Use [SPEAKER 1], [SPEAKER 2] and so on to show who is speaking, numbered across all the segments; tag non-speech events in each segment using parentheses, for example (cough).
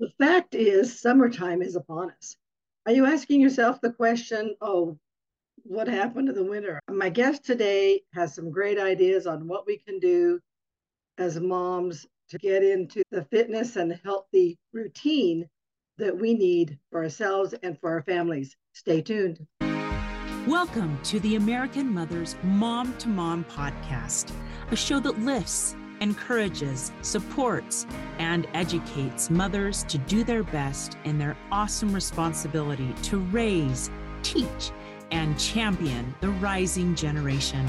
[SPEAKER 1] The fact is, summertime is upon us. Are you asking yourself the question, oh, what happened to the winter? My guest today has some great ideas on what we can do as moms to get into the fitness and healthy routine that we need for ourselves and for our families. Stay tuned.
[SPEAKER 2] Welcome to the American Mothers Mom to Mom podcast, a show that lifts encourages, supports, and educates mothers to do their best in their awesome responsibility to raise, teach, and champion the rising generation.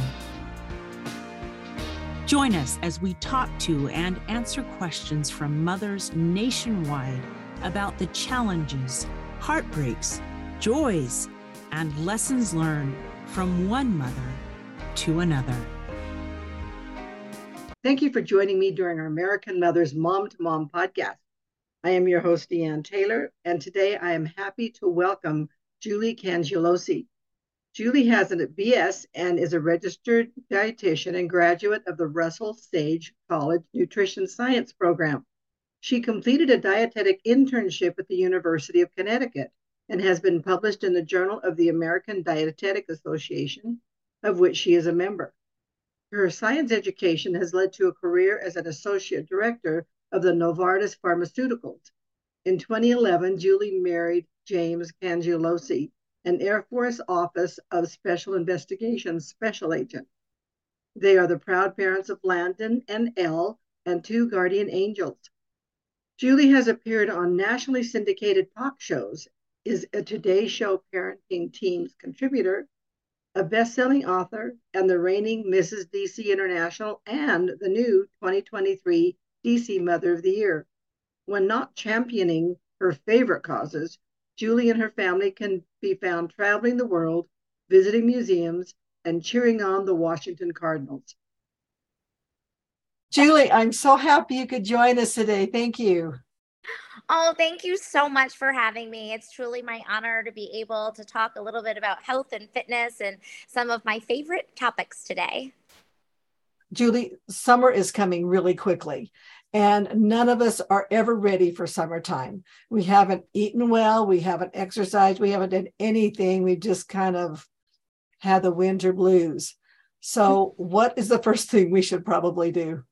[SPEAKER 2] Join us as we talk to and answer questions from mothers nationwide about the challenges, heartbreaks, joys, and lessons learned from one mother to another.
[SPEAKER 1] Thank you for joining me during our American Mothers Mom to Mom podcast. I am your host, Deanne Taylor, and today I am happy to welcome Julie Cangialosi. Julie has a BS and is a registered dietitian and graduate of the Russell Sage College Nutrition Science Program. She completed a dietetic internship at the University of Connecticut and has been published in the Journal of the American Dietetic Association, of which she is a member. Her science education has led to a career as an associate director of the Novartis Pharmaceuticals. In 2011, Julie married James Cangialosi, an Air Force Office of Special Investigations special agent. They are the proud parents of Landon and Elle and two guardian angels. Julie has appeared on nationally syndicated talk shows, is a Today Show parenting team's contributor, a best-selling author and the reigning Mrs. DC International and the new 2023 DC Mother of the Year. When not championing her favorite causes, Julie and her family can be found traveling the world, visiting museums, and cheering on the Washington Cardinals. Julie, I'm so happy you could join us today. Thank you.
[SPEAKER 3] Oh, thank you so much for having me. It's truly my honor to be able to talk a little bit about health and fitness and some of my favorite topics today.
[SPEAKER 1] Julie, summer is coming really quickly, and none of us are ever ready for summertime. We haven't eaten well, we haven't exercised, we haven't done anything. We've just kind of had the winter blues. So, what is the first thing we should probably do?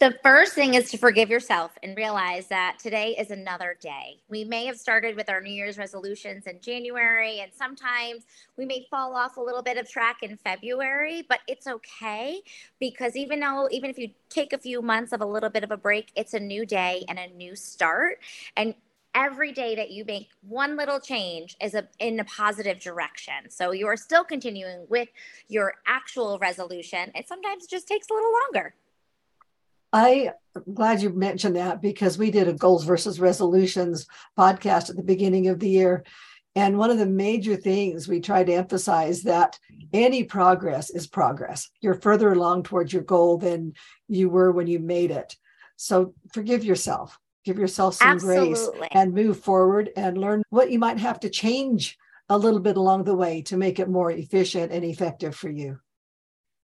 [SPEAKER 3] The first thing is to forgive yourself and realize that today is another day. We may have started with our New Year's resolutions in January, and sometimes we may fall off a little bit of track in February, but it's okay because even though, even if you take a few months of a little bit of a break, it's a new day and a new start. And every day that you make one little change is a, in a positive direction. So you're still continuing with your actual resolution. It sometimes just takes a little longer.
[SPEAKER 1] I am glad you mentioned that because we did a goals versus resolutions podcast at the beginning of the year. And one of the major things we tried to emphasize that any progress is progress. You're further along towards your goal than you were when you made it. So forgive yourself, give yourself some Absolutely. grace and move forward and learn what you might have to change a little bit along the way to make it more efficient and effective for you.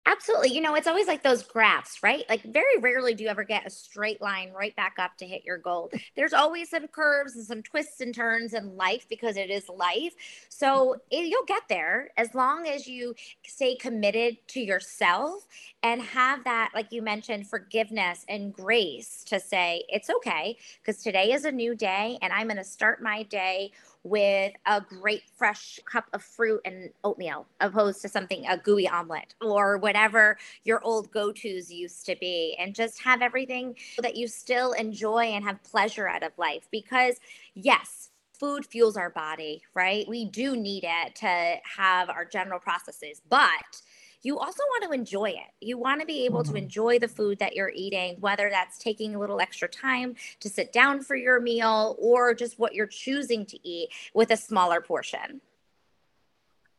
[SPEAKER 3] Absolutely. You know, it's always like those graphs, right? Like, very rarely do you ever get a straight line right back up to hit your goal. There's always some curves and some twists and turns in life because it is life. So it, you'll get there as long as you stay committed to yourself and have that, like you mentioned, forgiveness and grace to say, it's okay because today is a new day and I'm going to start my day with a great fresh cup of fruit and oatmeal opposed to something a gooey omelet or whatever your old go-to's used to be and just have everything that you still enjoy and have pleasure out of life. Because yes food fuels our body right? We do need it to have our general processes but you also want to enjoy it. You want to be able mm-hmm. to enjoy the food that you're eating, whether that's taking a little extra time to sit down for your meal or just what you're choosing to eat with a smaller portion.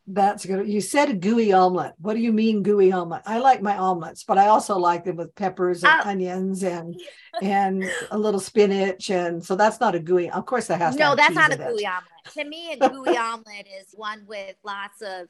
[SPEAKER 1] That's good. You said a gooey omelet. What do you mean gooey omelet? I like my omelets, but I also like them with peppers and oh. onions and (laughs) and a little spinach. And so that's not a gooey. Of course, that has
[SPEAKER 3] no. that's not a gooey it. omelet. To me, a (laughs) gooey omelet is one with lots of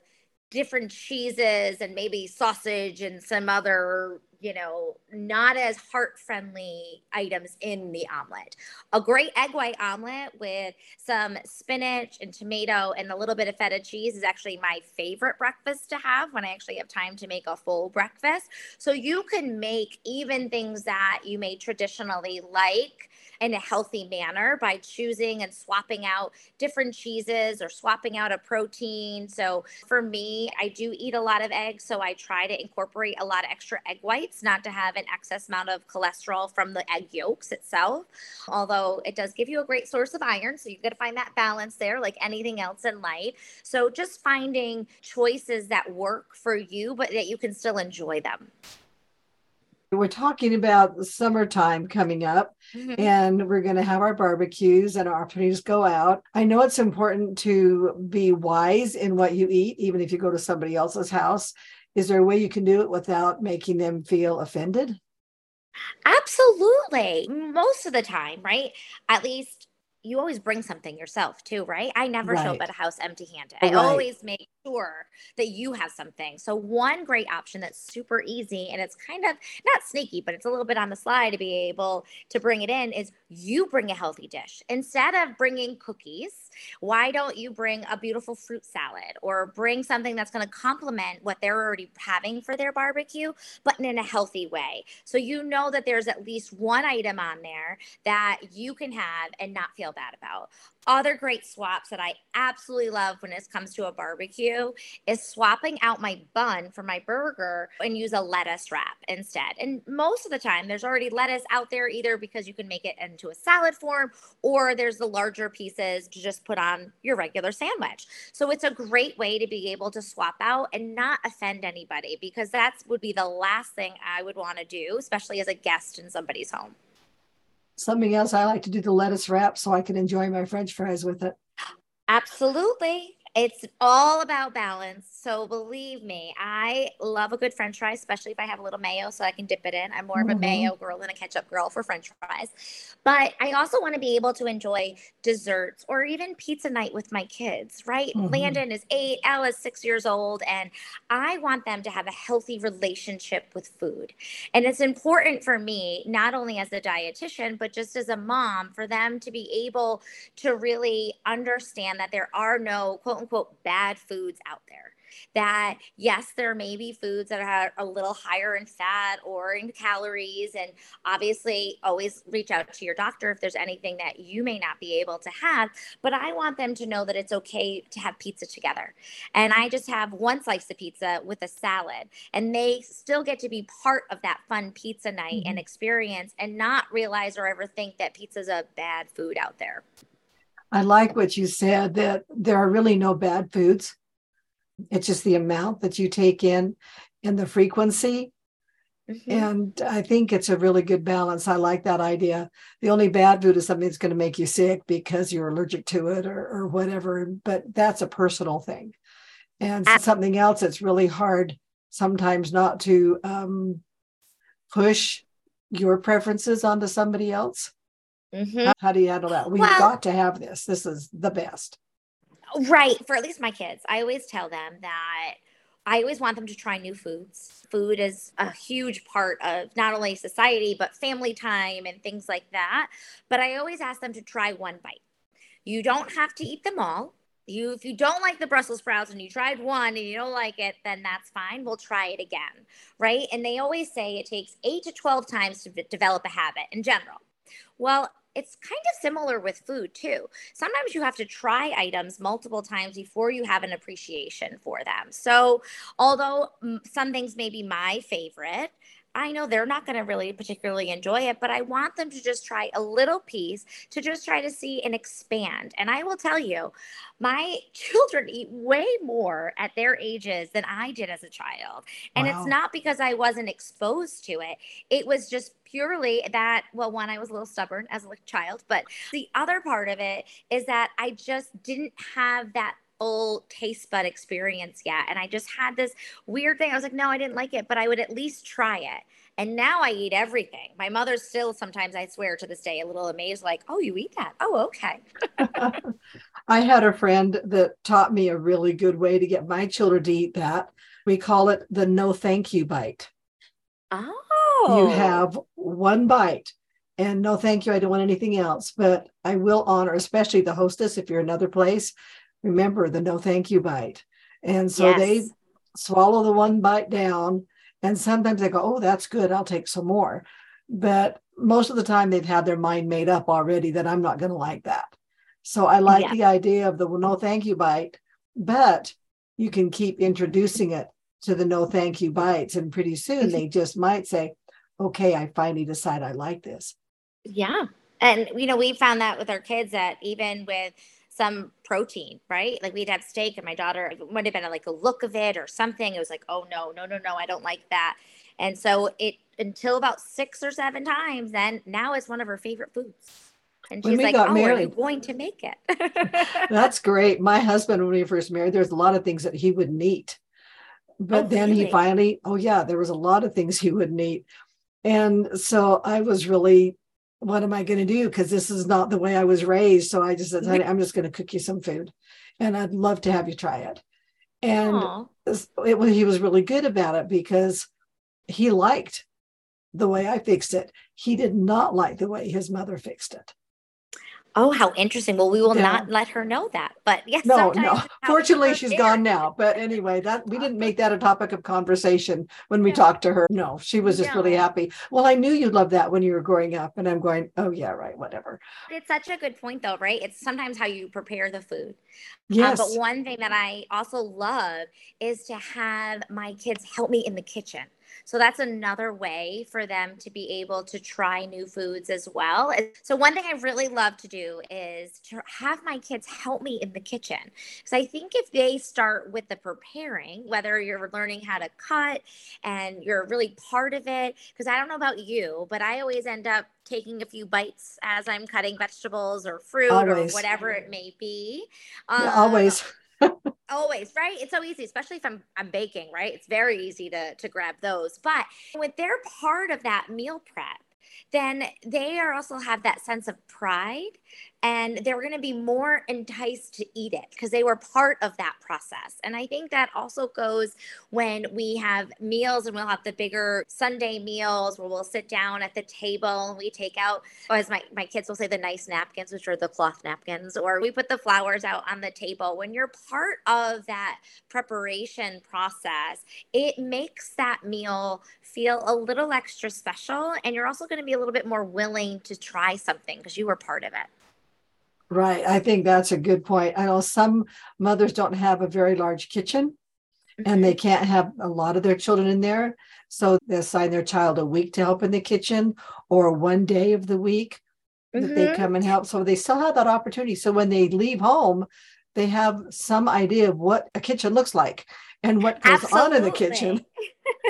[SPEAKER 3] different cheeses and maybe sausage and some other you know, not as heart friendly items in the omelet. A great egg white omelet with some spinach and tomato and a little bit of feta cheese is actually my favorite breakfast to have when I actually have time to make a full breakfast. So you can make even things that you may traditionally like in a healthy manner by choosing and swapping out different cheeses or swapping out a protein. So for me, I do eat a lot of eggs. So I try to incorporate a lot of extra egg whites, not to have an excess amount of cholesterol from the egg yolks itself. Although it does give you a great source of iron. So you've got to find that balance there, like anything else in life. So just finding choices that work for you, but that you can still enjoy them.
[SPEAKER 1] We're talking about the summertime coming up, mm-hmm. and we're going to have our barbecues and our opportunities go out. I know it's important to be wise in what you eat, even if you go to somebody else's house. Is there a way you can do it without making them feel offended?
[SPEAKER 3] Absolutely. Most of the time, right? At least you always bring something yourself too, right? I never right. show up at a house empty handed. I always make sure that you have something. So, one great option that's super easy and it's kind of not sneaky, but it's a little bit on the slide to be able to bring it in is you bring a healthy dish. Instead of bringing cookies, why don't you bring a beautiful fruit salad or bring something that's going to complement what they're already having for their barbecue, but in a healthy way? So, you know that there's at least one item on there that you can have and not feel bad about. Other great swaps that I absolutely love when it comes to a barbecue is swapping out my bun for my burger and use a lettuce wrap instead. And most of the time, there's already lettuce out there either because you can make it into a salad form or there's the larger pieces to just put on your regular sandwich. So it's a great way to be able to swap out and not offend anybody because that would be the last thing I would want to do, especially as a guest in somebody's home.
[SPEAKER 1] Something else I like to do the lettuce wrap so I can enjoy my french fries with it.
[SPEAKER 3] Absolutely. It's all about balance. So believe me, I love a good french fry, especially if I have a little mayo so I can dip it in. I'm more mm-hmm. of a mm-hmm. mayo girl than a ketchup girl for french fries. But I also want to be able to enjoy desserts or even pizza night with my kids, right? Mm-hmm. Landon is eight, Ella is six years old, and I want them to have a healthy relationship with food. And it's important for me, not only as a dietitian, but just as a mom, for them to be able to really understand that there are no quote unquote bad foods out there that yes, there may be foods that are a little higher in fat or in calories. And obviously, always reach out to your doctor if there's anything that you may not be able to have. But I want them to know that it's okay to have pizza together. And I just have one slice of pizza with a salad, and they still get to be part of that fun pizza night mm-hmm. and experience and not realize or ever think that pizza's a bad food out there.
[SPEAKER 1] I like what you said that there are really no bad foods. It's just the amount that you take in and the frequency. Mm-hmm. And I think it's a really good balance. I like that idea. The only bad food is something that's going to make you sick because you're allergic to it or, or whatever, but that's a personal thing. And something else that's really hard sometimes not to um, push your preferences onto somebody else. Mm-hmm. How, how, do you handle that? We've well, got to have this. This is the best.
[SPEAKER 3] Right. For at least my kids, I always tell them that I always want them to try new foods. Food is a huge part of not only society, but family time and things like that. But I always ask them to try one bite. You don't have to eat them all. You, if you don't like the Brussels sprouts and you tried one and you don't like it, then that's fine. We'll try it again, right? And they always say it takes eight to twelve times to develop a habit in general. Well, it's kind of similar with food too. Sometimes you have to try items multiple times before you have an appreciation for them. So, although mm, some things may be my favorite, I know they're not going to really particularly enjoy it, but I want them to just try a little piece to just try to see and expand. And I will tell you, my (laughs) children eat way more at their ages than I did as a child. And wow. it's not because I wasn't exposed to it, it was just purely that, well, one, I was a little stubborn as a child, but the other part of it is that I just didn't have that full taste bud experience yet. And I just had this weird thing. I was like, no, I didn't like it, but I would at least try it. And now I eat everything. My mother's still sometimes, I swear to this day, a little amazed, like, oh, you eat that? Oh, okay. (laughs)
[SPEAKER 1] I had a friend that taught me a really good way to get my children to eat that. We call it the no thank you bite.
[SPEAKER 3] Oh
[SPEAKER 1] you oh. have one bite. And no thank you. I don't want anything else but i will honor especially the hostess if you're another place remember the no thank you bite. And so yes. they swallow the one bite down and sometimes they go oh that's good. I'll take some more. But most of the time they've had their mind made up already that i'm not going to like that. So i like yeah. the idea of the no thank you bite but you can keep introducing it to the no thank you bites and pretty soon mm-hmm. they just might say okay i finally decide i like this
[SPEAKER 3] yeah. And, you know, we found that with our kids that even with some protein, right? Like we'd have steak, and my daughter it might have been like a look of it or something. It was like, oh no, no, no, no, I don't like that. And so it until about six or seven times, then now it's one of her favorite foods. And she's like, "Oh, married, are you going to make it?" (laughs)
[SPEAKER 1] That's great. My husband, when we first married, there's a lot of things that he wouldn't eat, but oh, then really? he finally, oh yeah, there was a lot of things he wouldn't eat, and so I was really what am I going to do? Because this is not the way I was raised. So I just said, I'm just going to cook you some food and I'd love to have you try it. And it, it, he was really good about it because he liked the way I fixed it. He did not like the way his mother fixed it.
[SPEAKER 3] Oh, how interesting. Well, we will yeah. not let her know that. But yes,
[SPEAKER 1] no, no. Fortunately, she's gone now. But anyway, that we didn't make that a topic of conversation when we talked to her. No, she was just no. really happy. Well, I knew you'd love that when you were growing up. And I'm going, oh yeah, right, whatever.
[SPEAKER 3] It's such a good point though, right? It's sometimes how you prepare the food. Yes. Um, but one thing that I also love is to have my kids help me in the kitchen. So that's another way for them to be able to try new foods as well. So one thing I really love to do is to have my kids help me in the kitchen. Because I think if they start with the preparing, whether you're learning how to cut and you're really part of it, because I don't know about you, but I always end up taking a few bites as I'm cutting vegetables or fruit always. or whatever it may be.
[SPEAKER 1] Um, yeah, always.
[SPEAKER 3] Always right? It's so easy especially if i'm i'm baking right? It's very easy to to grab those. But when they're part of that meal prep then they are also have that sense of pride and they're going to be more enticed to eat it because they were part of that process. And I think that also goes when we have meals and we'll have the bigger Sunday meals where we'll sit down at the table and we take out, or as my, my kids will say, the nice napkins, which are the cloth napkins, or we put the flowers out on the table. When you're part of that preparation process, it makes that meal feel a little extra special. And you're also going to be a little bit more willing to try something because you were part of it.
[SPEAKER 1] Right. I think that's a good point. I know some mothers don't have a very large kitchen and they mm-hmm. can't have a lot of their children in there. So they assign their child a week to help in the kitchen or one day of the week mm-hmm. that they mm-hmm. come and help. So they still have that opportunity. So when they leave home, they have some idea of what a kitchen looks like and what goes Absolutely. on in the kitchen.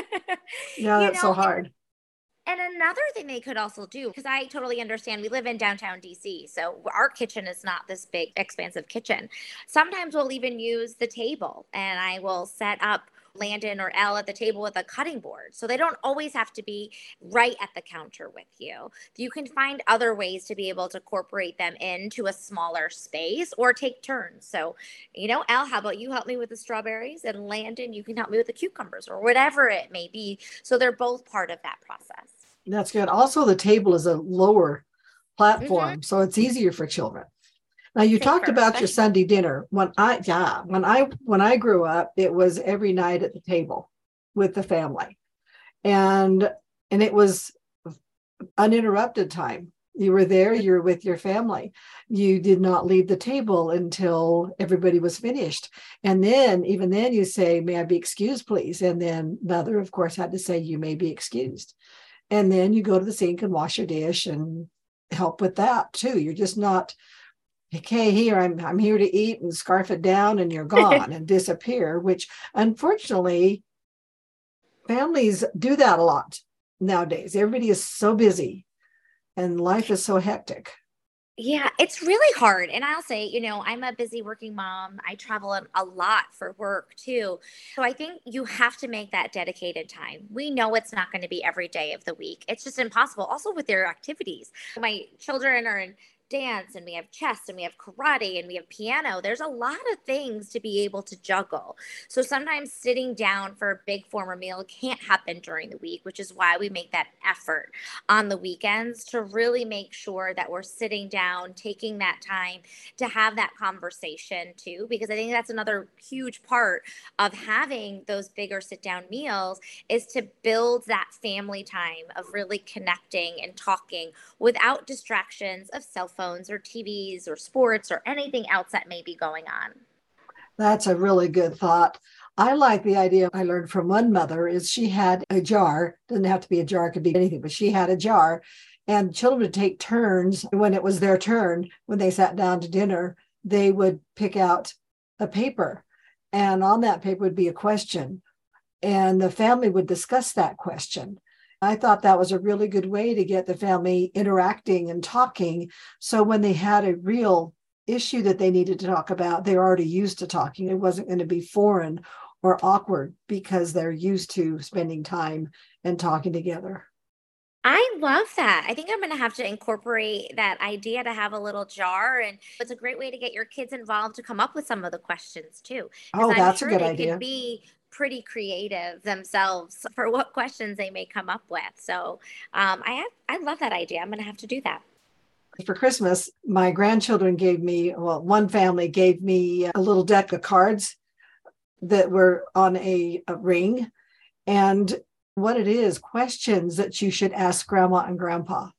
[SPEAKER 1] (laughs) yeah, that's know, so hard.
[SPEAKER 3] And another thing they could also do, because I totally understand, we live in downtown DC, so our kitchen is not this big, expansive kitchen. Sometimes we'll even use the table, and I will set up Landon or Elle at the table with a cutting board. So they don't always have to be right at the counter with you. You can find other ways to be able to incorporate them into a smaller space or take turns. So, you know, Elle, how about you help me with the strawberries? And Landon, you can help me with the cucumbers or whatever it may be. So they're both part of that process.
[SPEAKER 1] That's good. Also, the table is a lower platform, mm-hmm. so it's easier for children. Now you talked about your Sunday dinner. When I yeah, when I when I grew up, it was every night at the table with the family. And and it was uninterrupted time. You were there, you were with your family. You did not leave the table until everybody was finished. And then, even then, you say, May I be excused, please? And then mother, of course, had to say, You may be excused. And then you go to the sink and wash your dish and help with that too. You're just not, okay, here I'm I'm here to eat and scarf it down and you're (laughs) gone and disappear, which unfortunately families do that a lot nowadays. Everybody is so busy and life is so hectic.
[SPEAKER 3] Yeah, it's really hard. And I'll say, you know, I'm a busy working mom. I travel a lot for work too. So I think you have to make that dedicated time. We know it's not going to be every day of the week. It's just impossible. Also with their activities. My children are in dance and we have chess and we have karate and we have piano. There's a lot of things to be able to juggle. So sometimes sitting down for a big formal meal can't happen during the week, which is why we make that effort on the weekends to really make sure that we're sitting down, taking that time to have that conversation too, because I think that's another huge part of having those bigger sit down meals is to build that family time of really connecting and talking without distractions of cell phones or TVs or sports or anything else that may be going on.
[SPEAKER 1] That's a really good thought. I like the idea I learned from one mother is she had a jar, doesn't have to be a jar, it could be anything, but she had a jar and children would take turns when it was their turn when they sat down to dinner, they would pick out a paper and on that paper would be a question and the family would discuss that question. I thought that was a really good way to get the family interacting and talking. So when they had a real issue that they needed to talk about, they're already used to talking. It wasn't going to be foreign or awkward because they're used to spending time and talking together.
[SPEAKER 3] I love that. I think I'm going to have to incorporate that idea to have a little jar. And it's a great way to get your kids involved to come up with some of the questions too.
[SPEAKER 1] Oh, that's sure a good idea.
[SPEAKER 3] be pretty creative themselves (laughs) for what questions they may come up with. So um, I have, I love that idea. I'm going to have to do that.
[SPEAKER 1] For Christmas, my grandchildren gave me, well, one family gave me a little deck of cards that were on a, a ring. And what it is, questions that you should ask grandma and grandpa.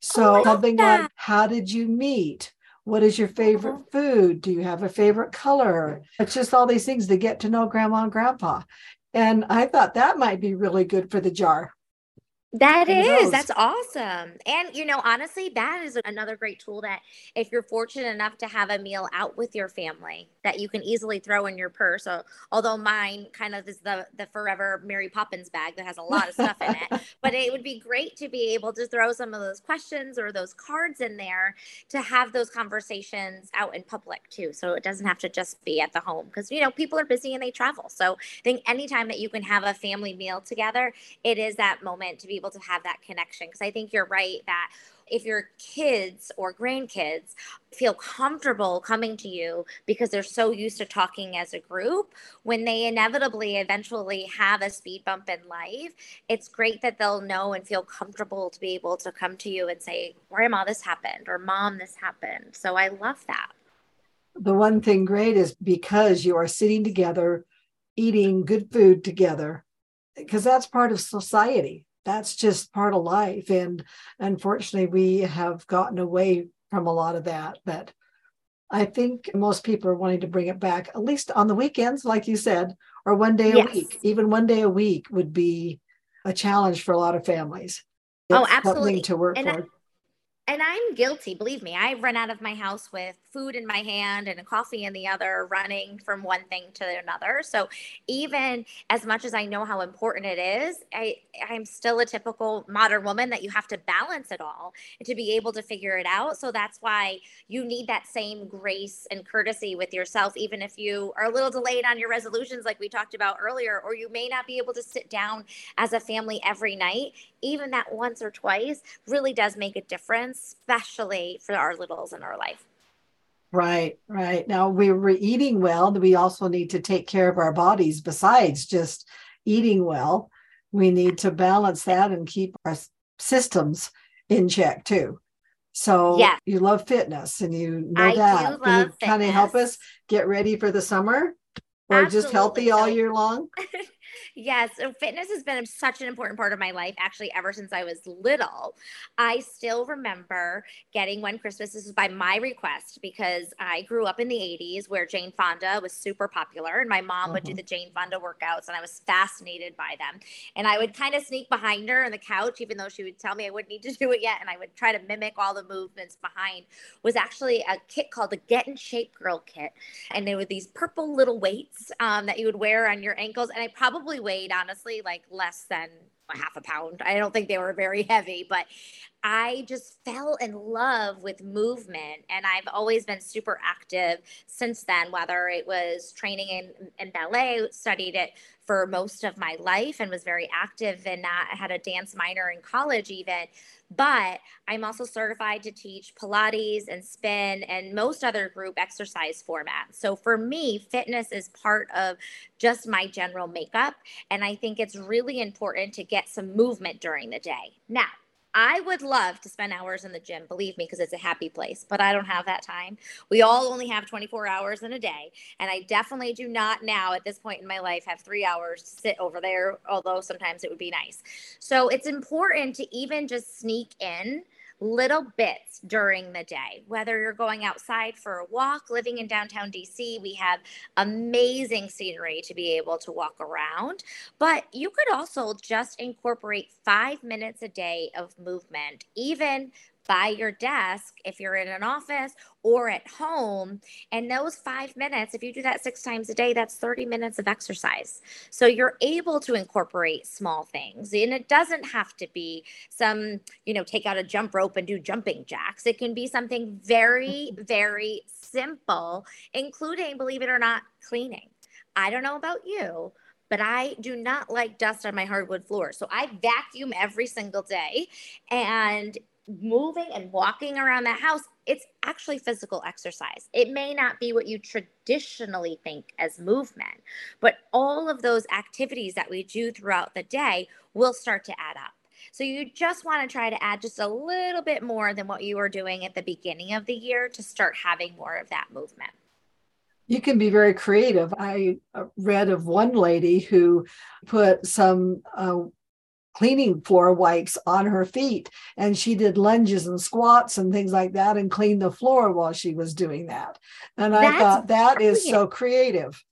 [SPEAKER 1] So oh, something that. like, how did you meet? What is your favorite uh-huh. food? Do you have a favorite color? It's just all these things to get to know grandma and grandpa. And I thought that might be really good for the jar.
[SPEAKER 3] That is, that's awesome. And, you know, honestly, that is another great tool that if you're fortunate enough to have a meal out with your family that you can easily throw in your purse. So, although mine kind of is the, the forever Mary Poppins bag that has a lot of stuff in it, (laughs) but it would be great to be able to throw some of those questions or those cards in there to have those conversations out in public too. So it doesn't have to just be at the home because, you know, people are busy and they travel. So I think anytime that you can have a family meal together, it is that moment to be able to have that connection. Because I think you're right that if your kids or grandkids feel comfortable coming to you because they're so used to talking as a group, when they inevitably eventually have a speed bump in life, it's great that they'll know and feel comfortable to be able to come to you and say, Grandma, this happened, or Mom, this happened. So I love that.
[SPEAKER 1] The one thing great is because you are sitting together, eating good food together, because that's part of society that's just part of life. And unfortunately, we have gotten away from a lot of that. But I think most people are wanting to bring it back, at least on the weekends, like you said, or one day yes. a week. Even one day a week would be a challenge for a lot of families.
[SPEAKER 3] Oh, it's oh, absolutely.
[SPEAKER 1] To work
[SPEAKER 3] and
[SPEAKER 1] for. I,
[SPEAKER 3] and I'm guilty, believe me. I run out of my house with food in my hand and a coffee in the other, running from one thing to another. So even as much as I know how important it is, I I'm still a typical modern woman that you have to balance it all to be able to figure it out. So that's why you need that same grace and courtesy with yourself, even if you are a little delayed on your resolutions, like we talked about earlier, or you may not be able to sit down as a family every night. Even that once or twice really does make a difference especially for our littles in our life.
[SPEAKER 1] Right, right. Now we are eating well. We also need to take care of our bodies besides just eating well. We need to balance that and keep our systems in check too. So yeah. you love fitness and you know I that. Can you kind of help us get ready for the summer or Absolutely. just healthy all year long? (laughs)
[SPEAKER 3] Yes, so fitness has been such an important part of my life, actually, ever since I was little. I still remember getting one Christmas, this is by my request, because I grew up in the 80s where Jane Fonda was super popular, and my mom mm-hmm. would do mm-hmm. the Jane Fonda workouts, and I was fascinated by them. And I would kind of sneak behind her on the couch, even though she would tell me I wouldn't need to (laughs) do it yet, and I would try to mimic all the movements behind. Was actually a kit called the Get in Shape Girl Kit, and there were these purple little weights um, that you would wear on your ankles, and I probably probably weighed honestly like less than a half a pound. I don't think they were very heavy, but I just fell in love with movement. And I've always been super active since then, whether it was training in, in ballet, studied it for most of my life and was very active in that. I had a dance minor in college, even. But I'm also certified to teach Pilates and spin and most other group exercise formats. So for me, fitness is part of just my general makeup. And I think it's really important to get some movement during the day. Now, I would love to spend hours in the gym, believe me, because it's a happy place, but I don't have that time. We all only have 24 hours in a day. And I definitely do not now, at this point in my life, have three hours to sit over there, although sometimes it would be nice. So it's important to even just sneak in little bits during the day, whether you're going outside for a walk, living in downtown DC, we have amazing scenery to be able to walk around. But you could also just incorporate five minutes a day of movement, even by your desk if you're in an office or at home. And those five minutes, if you do that six times a day, that's 30 minutes of exercise. So you're able to incorporate small things. And it doesn't have to be some, you know, take out a jump rope and do jumping jacks. It can be something very, mm-hmm. very simple, including, believe it or not, cleaning. I don't know about you, but I do not like dust on my hardwood floor. So I vacuum every single day. And moving and walking around the house, it's actually physical exercise. It may not be what you traditionally think as movement, but all of those activities that we do throughout the day will start to add up. So you just want to try to add just a little bit more than what you were doing at the beginning of the year to start having more of that movement.
[SPEAKER 1] You can be very creative. I uh, read of one lady who put some uh, cleaning floor wipes on her feet and she did lunges and squats and things like that and cleaned the floor while she was doing that and i thought that brilliant. is so creative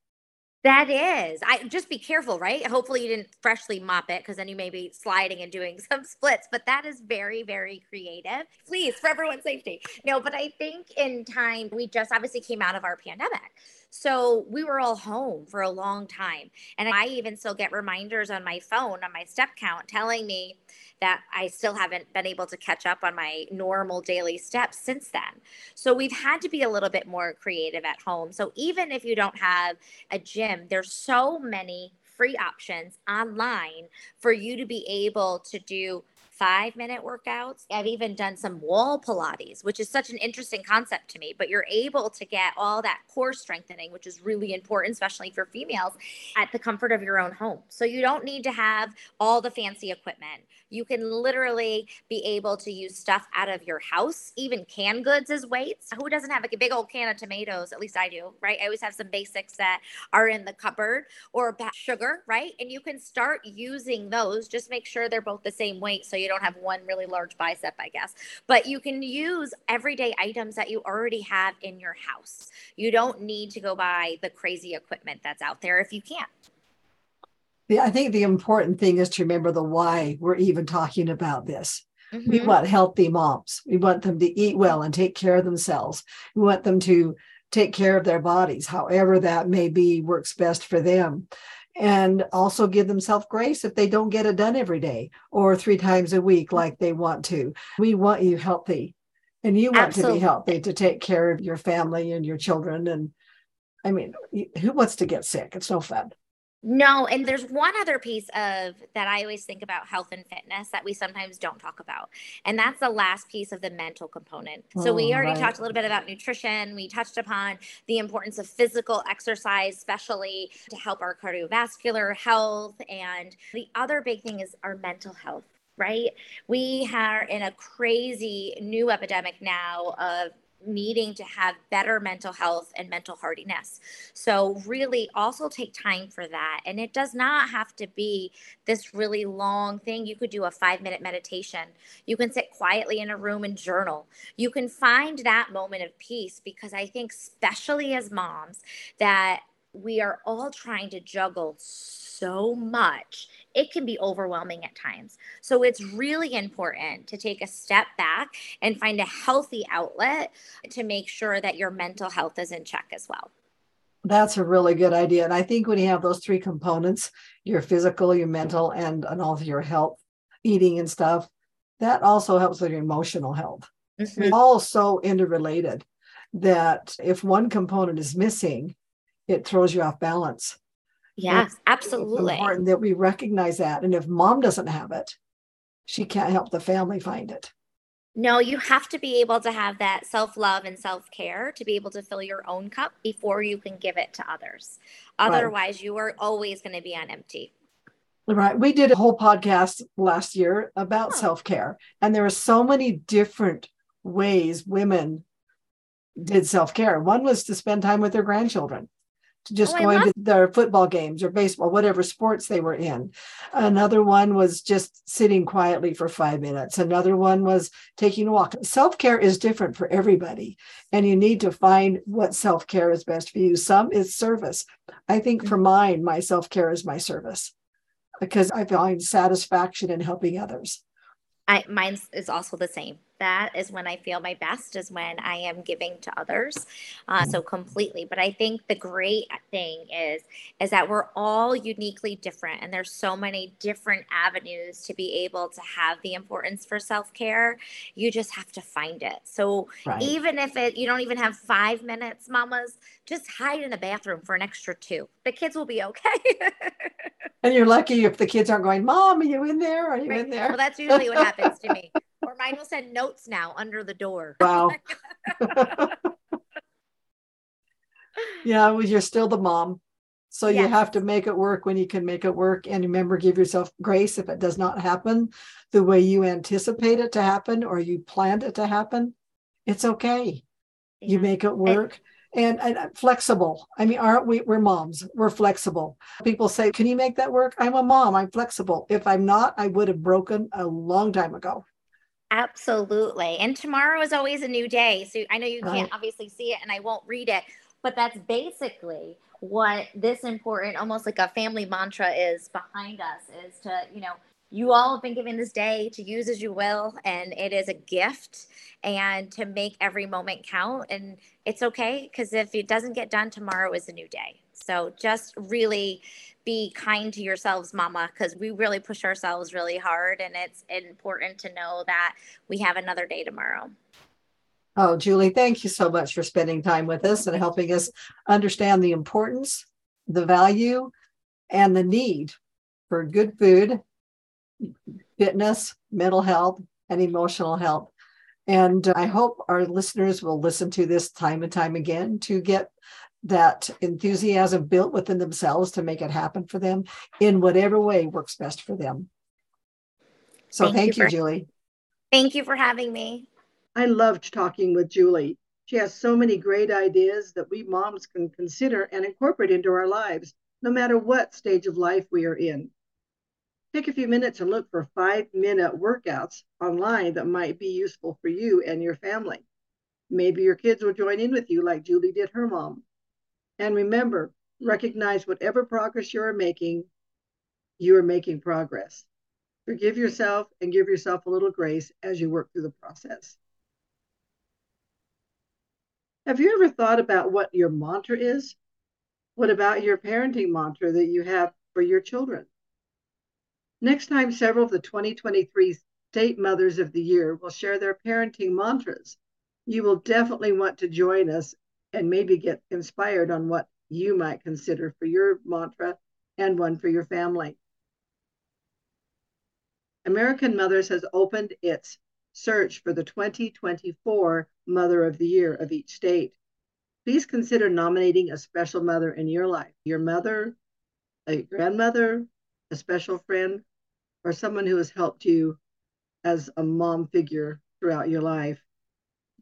[SPEAKER 3] that is. I just be careful, right? Hopefully you didn't freshly mop it because then you may be sliding and doing (laughs) some splits, but that is very, very creative. Please, for everyone's safety. No, but I think in time, we just obviously came out of our pandemic. So we were all home for a long time. And I even still get reminders on my phone, on my step count, telling me that I still haven't been able to catch up on my normal daily steps since then. So we've had to be a little bit more creative at home. So even if you don't have a gym, there's so many free options online for you to be able to do five minute workouts. I've even done some wall Pilates, which is such an interesting concept to me, but you're able to get all that core strengthening, which is really important, especially for females, at the comfort of your own home. So you don't need to have all the fancy equipment. You can literally be able to use stuff out of your house, even canned goods as weights. Who doesn't have a big old can of tomatoes? At least I do, right? I always have some basics that are in the cupboard or sugar, right? And you can start using those. Just make sure they're both the same weight so you don't have one really large bicep, I guess. But you can use everyday items that you already have in your house. You don't need to go buy the crazy equipment that's out there if you can't.
[SPEAKER 1] Yeah, I think the important thing is to remember the why we're even talking about this. Mm-hmm. We want healthy moms. We want them to eat well and take care of themselves. We want them to take care of their bodies, however that may be, works best for them. And also give themselves grace if they don't get it done every day or three times a week like they want to. We want you healthy and you want Absolutely. to be healthy to take care of your family and your children. And I mean, who wants to get sick? It's no fun.
[SPEAKER 3] No, and there's one other piece of that I always think about health and fitness that we sometimes don't talk about. And that's the last piece of the mental component. So we oh, already right. talked a little bit about nutrition. We touched upon the importance of physical exercise, especially to help our cardiovascular health. And the other big thing is our mental health right? We are in a crazy new epidemic now of needing to have better mental health and mental hardiness. So, really, also take time for that. And it does not have to be this really long thing. You could do a five minute meditation. You can sit quietly in a room and journal. You can find that moment of peace because I think, especially as moms, that we are all trying to juggle so much, it can be overwhelming at times. So it's really important to take a step back and find a healthy outlet to make sure that your mental health is in check as well.
[SPEAKER 1] That's a really good idea. And I think when you have those three components, your physical, your mental, and, and all of your health, eating and stuff, that also helps with your emotional health. Mm-hmm. It's all so interrelated that if one component is missing, it throws you off balance.
[SPEAKER 3] Yes, and absolutely.
[SPEAKER 1] It's important that we recognize that. And if mom doesn't have it, she can't help the family find it.
[SPEAKER 3] No, you have to be able to have that self love and self care to be able to fill your own cup before you can give it to others. Otherwise, right. you are always going to be on empty.
[SPEAKER 1] Right. We did a whole podcast last year about oh. self care, and there are so many different ways women did self care. One was to spend time with their grandchildren just oh, going love- to their football games or baseball, whatever sports they were in. Another one was just sitting quietly for five minutes. Another one was taking a walk. Self care is different for everybody, and you need to find what self care is best for you. Some is service. I think for mine, my self care is my service because I find satisfaction in helping others.
[SPEAKER 3] I mine is also the same that is when I feel my best, is when I am giving to others. Uh, so completely. But I think the great thing is is that we're all uniquely different, and there's so many different avenues to be able to have the importance for self care. You just have to find it. So right. even if it you don't even have five minutes, mamas, just hide in the bathroom for an extra two. The kids will be okay. (laughs)
[SPEAKER 1] and you're lucky if the kids aren't going, Mom, are you in there? Are you right. in there?
[SPEAKER 3] Well, that's usually what happens to me. (laughs) Or mine will send notes now under the door.
[SPEAKER 1] Wow. (laughs) yeah, well, you're still the mom. So yes. you have to make it work when you can make it work. And remember, give yourself grace if it does not happen the way you anticipate it to happen or you planned it to happen. It's okay. Yeah. You make it work. And, and, and, uh, flexible. I mean, aren't we? We're moms. We're flexible. People say, "Can you make that work?" I'm a mom. I'm flexible. If I'm not, I would have broken a long time ago.
[SPEAKER 3] Absolutely. And tomorrow is always a new day. So I know you can't obviously see it and I won't read it, but that's basically what this important, almost like a family mantra is behind us is to, you know, you all have been given this day to use as you will and it is a gift and to make every moment count and it's okay because if it doesn't get done tomorrow is a new day so just really be kind to yourselves, mama, because we really push ourselves really hard. And it's important to know that we have another day tomorrow.
[SPEAKER 1] Oh, Julie, thank you so much for spending time with us and helping us understand the importance, the value, and the need for good food, fitness, mental health, and emotional health. And I hope our listeners will listen to this time and time again to get that enthusiasm built within themselves to make it happen for them in whatever way works best for them. So thank, thank you, you for, Julie.
[SPEAKER 3] Thank you for having me.
[SPEAKER 1] I loved talking with Julie. She has so many great ideas that we moms can consider and incorporate into our lives, no matter what stage of life we are in. Take a few minutes and look for five minute workouts online that might be useful for you and your family. Maybe your kids will join in with you like Julie did her mom. And remember, recognize whatever progress you are making, you are making progress. Forgive yourself and give yourself a little grace as you work through the process. Have you ever thought about what your mantra is? What about your parenting mantra that you have for your children? Next time, several of the 2023 State Mothers of the Year will share their parenting mantras. You will definitely want to join us and maybe get inspired on what you might consider for your mantra and one for your family. American Mothers has opened its search for the 2024 Mother of the Year of each state. Please consider nominating a special mother in your life your mother, a grandmother, a special friend, or someone who has helped you as a mom figure throughout your life.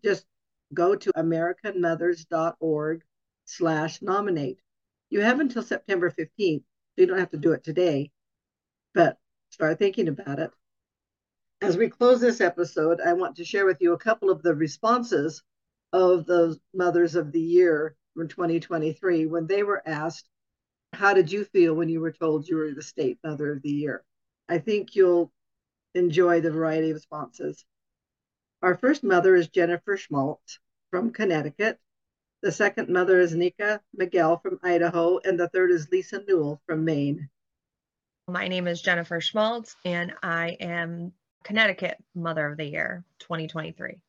[SPEAKER 1] Just go to americanmothers.org slash nominate. You have until September 15th, so you don't have to do it today, but start thinking about it. As we close this episode, I want to share with you a couple of the responses of the Mothers of the Year from 2023 when they were asked, How did you feel when you were told you were the State Mother of the Year? I think you'll enjoy the variety of responses. Our first mother is Jennifer Schmaltz from Connecticut. The second mother is Nika Miguel from Idaho. And the third is Lisa Newell from Maine.
[SPEAKER 4] My name is Jennifer Schmaltz, and I am Connecticut Mother of the Year 2023.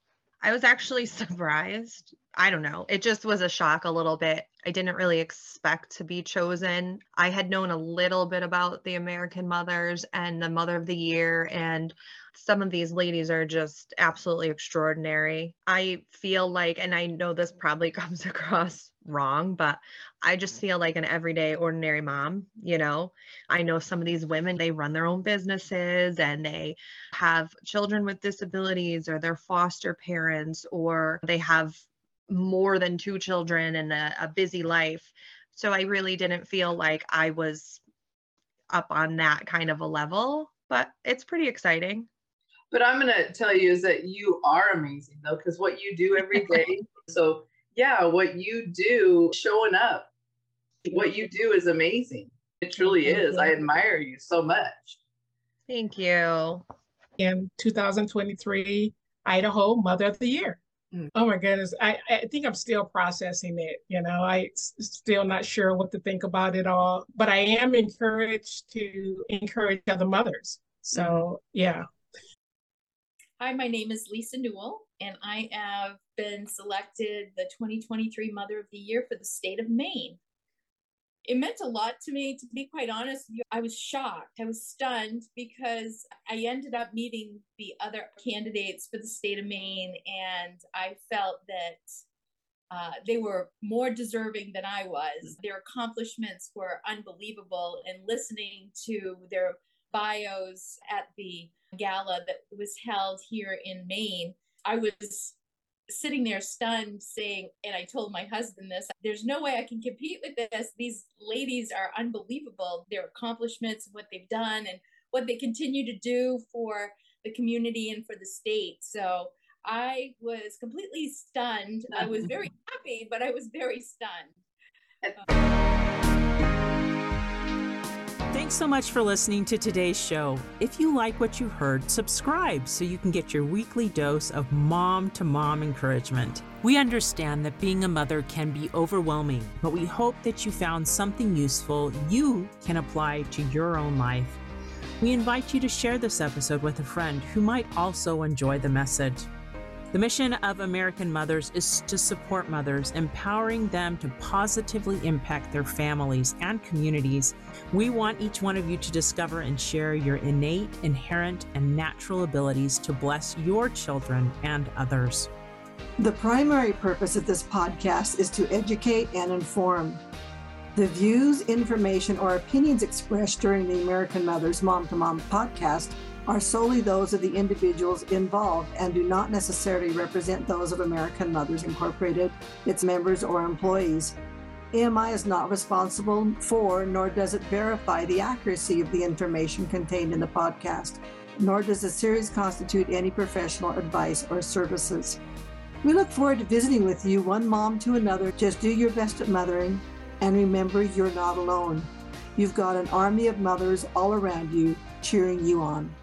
[SPEAKER 4] I was actually (laughs) surprised. I don't know. It just was a shock a little bit. I didn't really expect to be chosen. I had known a little bit about the American Mothers and the Mother of the Year, and some of these ladies are just absolutely extraordinary. I feel like, and I know this probably (laughs) comes across wrong, but I just feel like an everyday, ordinary mom. You know, I know some of these women, they run their own businesses and they have children with disabilities or they're foster parents or they have more than two children and a, a busy life. So I really didn't feel like I was up on that kind of a level, but it's pretty exciting.
[SPEAKER 5] But I'm going to tell you is that you are amazing though, because what you do every (laughs) day. so yeah, what you do showing up, what you do is amazing. It truly is. I admire you so much.
[SPEAKER 4] Thank you.
[SPEAKER 6] In 2023, Idaho Mother of the Year. Mm. Oh my goodness. I, I think I'm still processing it. You know, I still not sure what to think about it all, but I am encouraged to encourage other mothers. So, mm. yeah.
[SPEAKER 7] Hi, my name is Lisa Newell, and I have been selected the 2023 Mother of the Year for the state of Maine. It meant a lot to me, to be quite honest. I was shocked. I was stunned because I ended up meeting the other candidates for the state of Maine, and I felt that uh, they were more deserving than I was. Their accomplishments were unbelievable, and listening to their bios at the gala that was held here in Maine, I was sitting there stunned saying and i told my husband this there's no way i can compete with this. These ladies are unbelievable their accomplishments what they've done and what they continue to do for the community and for the state. So i was completely stunned. I was (laughs) very happy but i was very stunned
[SPEAKER 2] Thanks so much for listening to today's show. If you like what you heard, subscribe so you can get your weekly dose of mom to mom encouragement. We understand that being a mother can be overwhelming, but we hope that you found something useful you can apply to your own life. We invite you to share this episode with a friend who might also enjoy the message. The mission of American Mothers is to support mothers, empowering them to positively impact their families and communities. We want each one of you to discover and share your innate, inherent, and natural abilities to bless your children and others.
[SPEAKER 1] The primary purpose of this podcast is to educate and inform. The views, information, or opinions expressed during the American Mothers Mom to Mom podcast are solely those of the individuals involved and do not necessarily represent those of American Mothers Incorporated, its members, or employees. AMI is not responsible for, nor does it verify the accuracy of the information contained in the podcast, nor does the series constitute any professional advice or services. We look forward to visiting with you, one mom to another. Just do your best at mothering, and remember you're not alone. You've got an army of mothers all around you cheering you on.